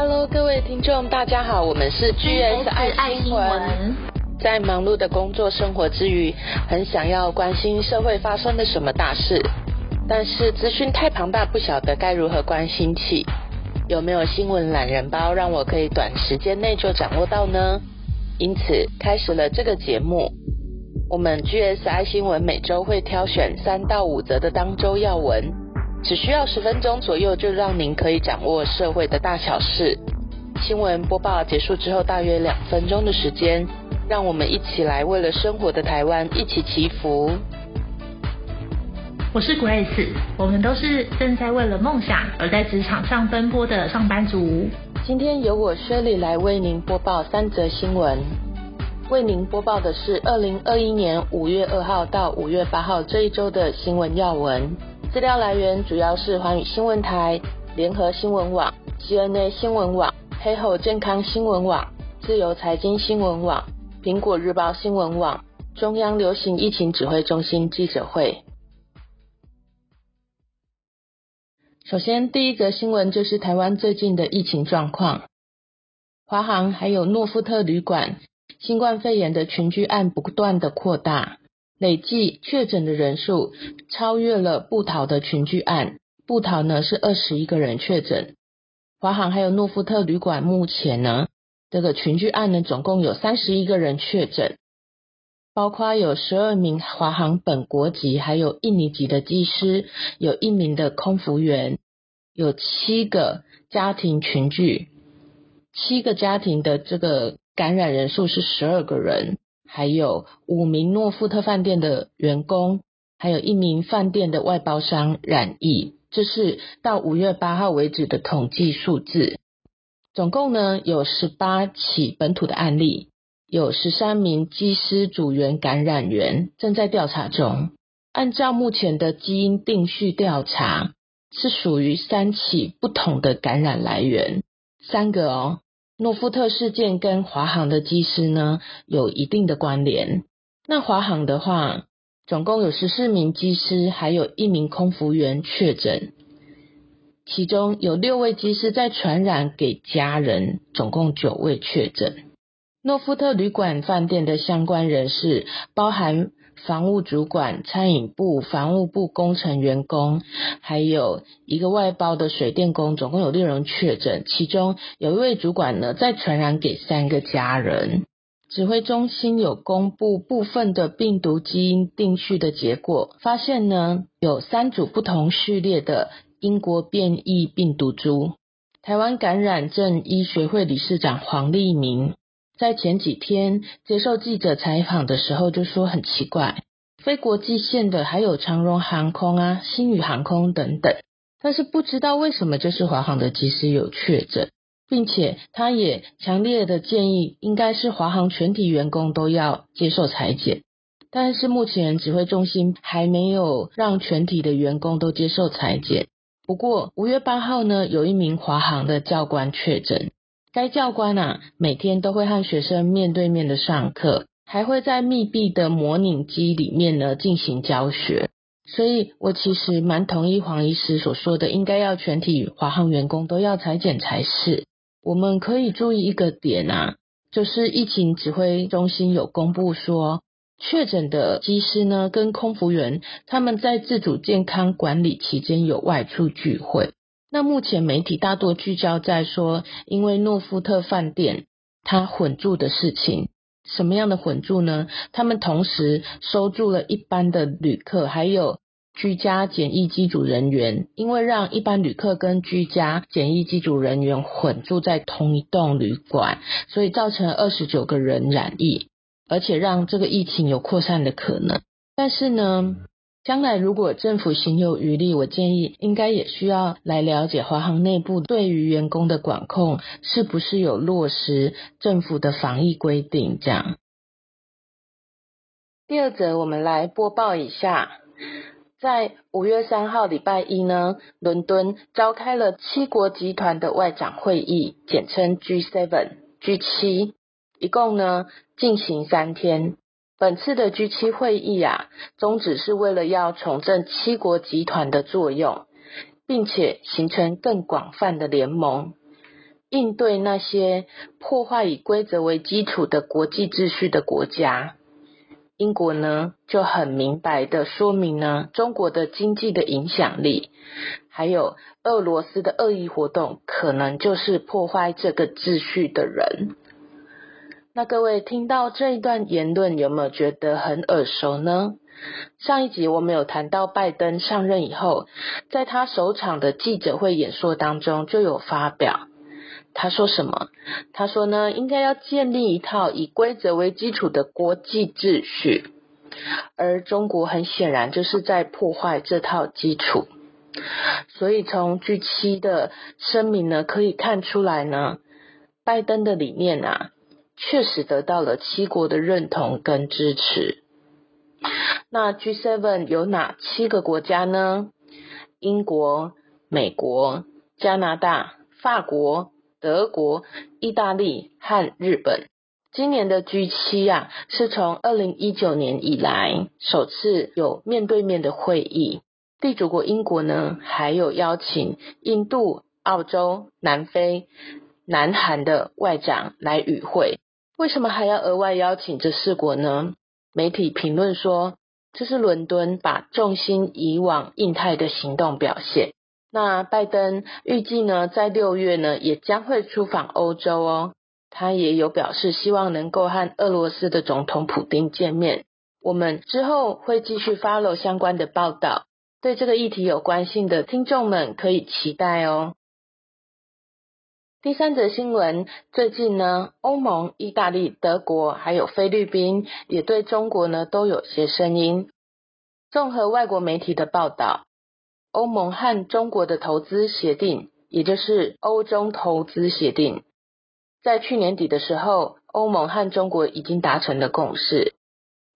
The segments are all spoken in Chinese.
Hello，各位听众，大家好，我们是 GS 爱新闻。在忙碌的工作生活之余，很想要关心社会发生了什么大事，但是资讯太庞大，不晓得该如何关心起。有没有新闻懒人包，让我可以短时间内就掌握到呢？因此，开始了这个节目。我们 GSI 新闻每周会挑选三到五则的当周要闻，只需要十分钟左右，就让您可以掌握社会的大小事。新闻播报结束之后，大约两分钟的时间，让我们一起来为了生活的台湾一起祈福。我是 Grace，我们都是正在为了梦想而在职场上奔波的上班族。今天由我 Shirley 来为您播报三则新闻。为您播报的是二零二一年五月二号到五月八号这一周的新闻要闻。资料来源主要是环宇新闻台、联合新闻网、CNA 新闻网、黑后健康新闻网、自由财经新闻网、苹果日报新闻网、中央流行疫情指挥中心记者会。首先，第一则新闻就是台湾最近的疫情状况。华航还有诺富特旅馆。新冠肺炎的群聚案不断的扩大，累计确诊的人数超越了布桃的群聚案。布桃呢是二十一个人确诊，华航还有诺富特旅馆目前呢这个群聚案呢总共有三十一个人确诊，包括有十二名华航本国籍，还有印尼籍的机师，有一名的空服员，有七个家庭群聚，七个家庭的这个。感染人数是十二个人，还有五名诺富特饭店的员工，还有一名饭店的外包商染疫。这是到五月八号为止的统计数字。总共呢有十八起本土的案例，有十三名机师组员感染源正在调查中。按照目前的基因定序调查，是属于三起不同的感染来源，三个哦。诺富特事件跟华航的机师呢有一定的关联。那华航的话，总共有十四名机师，还有一名空服员确诊，其中有六位机师在传染给家人，总共九位确诊。诺富特旅馆饭店的相关人士包含。房务主管、餐饮部、房务部工程员工，还有一个外包的水电工，总共有六人确诊。其中有一位主管呢，再传染给三个家人。指挥中心有公布部分的病毒基因定序的结果，发现呢有三组不同序列的英国变异病毒株。台湾感染症医学会理事长黄立明。在前几天接受记者采访的时候，就说很奇怪，非国际线的还有长荣航空啊、新宇航空等等，但是不知道为什么就是华航的机师有确诊，并且他也强烈的建议，应该是华航全体员工都要接受裁剪，但是目前指挥中心还没有让全体的员工都接受裁剪。不过五月八号呢，有一名华航的教官确诊。该教官啊，每天都会和学生面对面的上课，还会在密闭的模拟机里面呢进行教学。所以我其实蛮同意黄医师所说的，应该要全体华航员工都要裁剪才是。我们可以注意一个点啊，就是疫情指挥中心有公布说，确诊的机师呢跟空服员他们在自主健康管理期间有外出聚会。那目前媒体大多聚焦在说，因为诺富特饭店它混住的事情，什么样的混住呢？他们同时收住了一般的旅客，还有居家检疫机组人员，因为让一般旅客跟居家检疫机组人员混住在同一栋旅馆，所以造成二十九个人染疫，而且让这个疫情有扩散的可能。但是呢？将来如果政府行有余力，我建议应该也需要来了解华航内部对于员工的管控是不是有落实政府的防疫规定。这样，第二则我们来播报一下，在五月三号礼拜一呢，伦敦召开了七国集团的外长会议，简称 G7、G7，一共呢进行三天。本次的 G7 会议啊，宗旨是为了要重振七国集团的作用，并且形成更广泛的联盟。应对那些破坏以规则为基础的国际秩序的国家。英国呢就很明白的说明呢，中国的经济的影响力，还有俄罗斯的恶意活动，可能就是破坏这个秩序的人。那各位听到这一段言论，有没有觉得很耳熟呢？上一集我们有谈到拜登上任以后，在他首场的记者会演说当中就有发表。他说什么？他说呢，应该要建立一套以规则为基础的国际秩序，而中国很显然就是在破坏这套基础。所以从 G 七的声明呢，可以看出来呢，拜登的理念啊，确实得到了七国的认同跟支持。那 G seven 有哪七个国家呢？英国、美国、加拿大、法国。德国、意大利和日本，今年的 G 七啊，是从二零一九年以来首次有面对面的会议。地主国英国呢，还有邀请印度、澳洲、南非、南韩的外长来与会。为什么还要额外邀请这四国呢？媒体评论说，这是伦敦把重心移往印太的行动表现。那拜登预计呢，在六月呢，也将会出访欧洲哦。他也有表示，希望能够和俄罗斯的总统普京见面。我们之后会继续 follow 相关的报道，对这个议题有关心的听众们可以期待哦。第三则新闻，最近呢，欧盟、意大利、德国还有菲律宾也对中国呢都有些声音。综合外国媒体的报道。欧盟和中国的投资协定，也就是欧中投资协定，在去年底的时候，欧盟和中国已经达成了共识。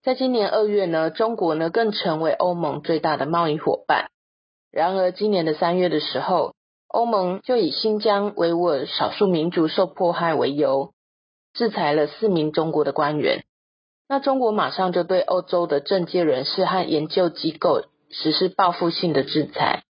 在今年二月呢，中国呢更成为欧盟最大的贸易伙伴。然而，今年的三月的时候，欧盟就以新疆维吾尔少数民族受迫害为由，制裁了四名中国的官员。那中国马上就对欧洲的政界人士和研究机构。实施报复性的制裁。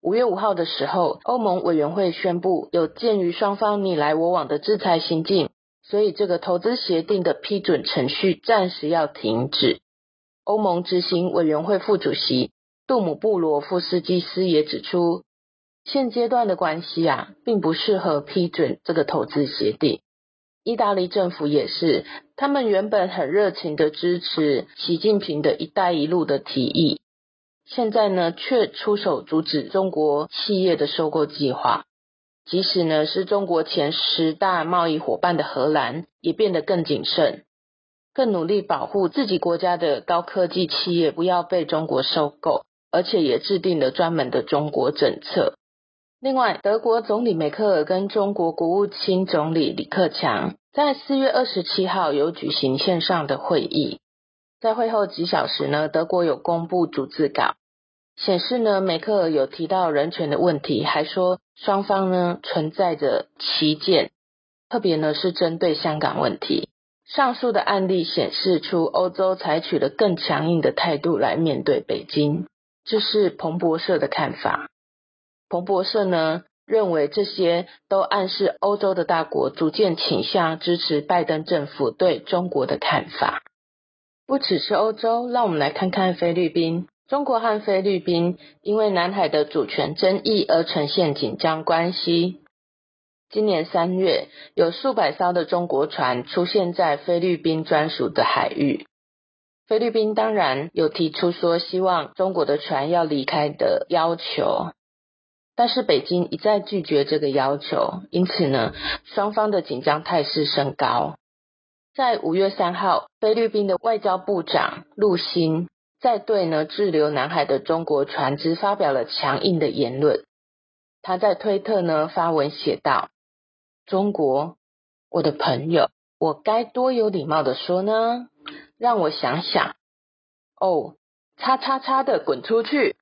五月五号的时候，欧盟委员会宣布，有鉴于双方你来我往的制裁行径，所以这个投资协定的批准程序暂时要停止。欧盟执行委员会副主席杜姆布罗夫斯基斯也指出，现阶段的关系啊，并不适合批准这个投资协定。意大利政府也是，他们原本很热情的支持习近平的一带一路的提议。现在呢，却出手阻止中国企业的收购计划。即使呢是中国前十大贸易伙伴的荷兰，也变得更谨慎，更努力保护自己国家的高科技企业不要被中国收购，而且也制定了专门的中国政策。另外，德国总理梅克尔跟中国国务卿总理李克强在四月二十七号有举行线上的会议。在会后几小时呢，德国有公布逐字稿，显示呢，梅克尔有提到人权的问题，还说双方呢存在着歧见，特别呢是针对香港问题。上述的案例显示出欧洲采取了更强硬的态度来面对北京，这是彭博社的看法。彭博社呢认为这些都暗示欧洲的大国逐渐倾向支持拜登政府对中国的看法。不只是欧洲，让我们来看看菲律宾。中国和菲律宾因为南海的主权争议而呈现紧张关系。今年三月，有数百艘的中国船出现在菲律宾专属的海域。菲律宾当然有提出说希望中国的船要离开的要求，但是北京一再拒绝这个要求，因此呢，双方的紧张态势升高。在五月三号，菲律宾的外交部长陆欣在对呢滞留南海的中国船只发表了强硬的言论。他在推特呢发文写道：“中国，我的朋友，我该多有礼貌的说呢？让我想想。哦，叉叉叉的滚出去！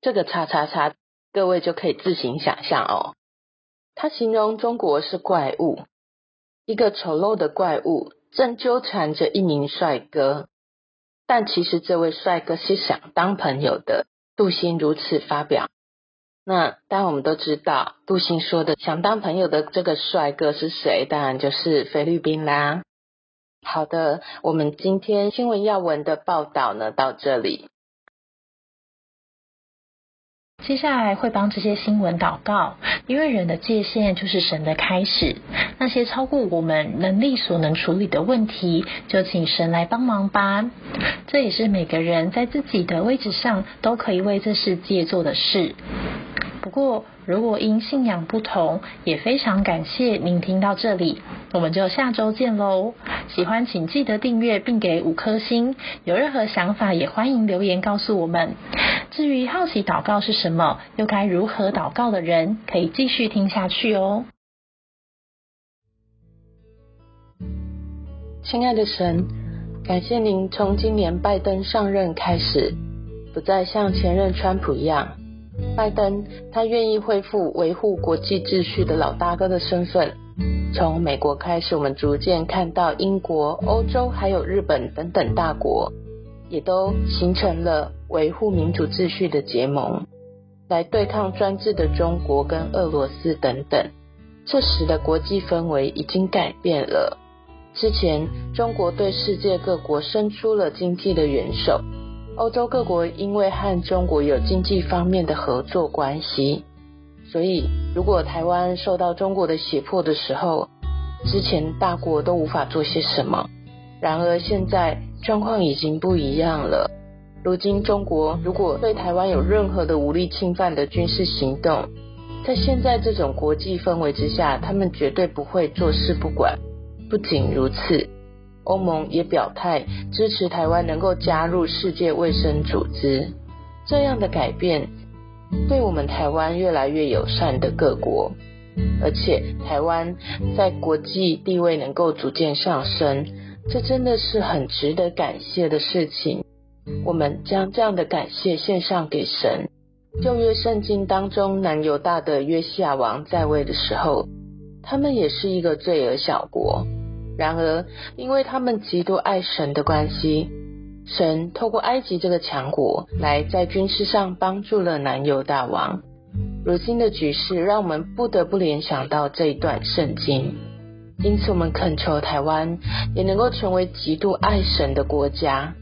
这个叉叉叉，各位就可以自行想象哦。他形容中国是怪物。”一个丑陋的怪物正纠缠着一名帅哥，但其实这位帅哥是想当朋友的。杜鑫如此发表。那当我们都知道，杜兴说的想当朋友的这个帅哥是谁？当然就是菲律宾啦。好的，我们今天新闻要闻的报道呢，到这里。接下来会帮这些新闻祷告，因为人的界限就是神的开始。那些超过我们能力所能处理的问题，就请神来帮忙吧。这也是每个人在自己的位置上都可以为这世界做的事。过，如果因信仰不同，也非常感谢您听到这里，我们就下周见喽。喜欢请记得订阅并给五颗星，有任何想法也欢迎留言告诉我们。至于好奇祷告是什么，又该如何祷告的人，可以继续听下去哦。亲爱的神，感谢您从今年拜登上任开始，不再像前任川普一样。拜登他愿意恢复维护国际秩序的老大哥的身份。从美国开始，我们逐渐看到英国、欧洲还有日本等等大国，也都形成了维护民主秩序的结盟，来对抗专制的中国跟俄罗斯等等。这时的国际氛围已经改变了。之前中国对世界各国伸出了经济的援手。欧洲各国因为和中国有经济方面的合作关系，所以如果台湾受到中国的胁迫的时候，之前大国都无法做些什么。然而现在状况已经不一样了。如今中国如果对台湾有任何的武力侵犯的军事行动，在现在这种国际氛围之下，他们绝对不会坐视不管。不仅如此。欧盟也表态支持台湾能够加入世界卫生组织，这样的改变对我们台湾越来越友善的各国，而且台湾在国际地位能够逐渐上升，这真的是很值得感谢的事情。我们将这样的感谢献上给神。旧约圣经当中，南犹大的约西亚王在位的时候，他们也是一个罪恶小国。然而，因为他们极度爱神的关系，神透过埃及这个强国来在军事上帮助了南犹大王。如今的局势让我们不得不联想到这一段圣经，因此我们恳求台湾也能够成为极度爱神的国家。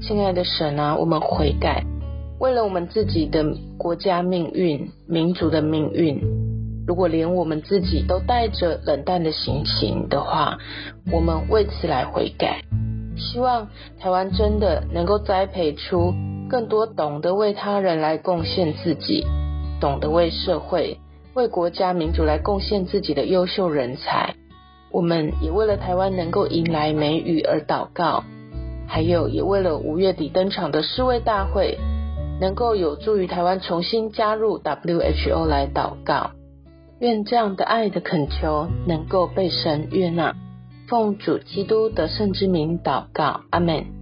亲爱的神啊，我们悔改，为了我们自己的国家命运、民族的命运。如果连我们自己都带着冷淡的心情的话，我们为此来悔改。希望台湾真的能够栽培出更多懂得为他人来贡献自己、懂得为社会、为国家民族来贡献自己的优秀人才。我们也为了台湾能够迎来梅雨而祷告，还有也为了五月底登场的世卫大会能够有助于台湾重新加入 WHO 来祷告。愿这样的爱的恳求能够被神悦纳，奉主基督得胜之名祷告，阿门。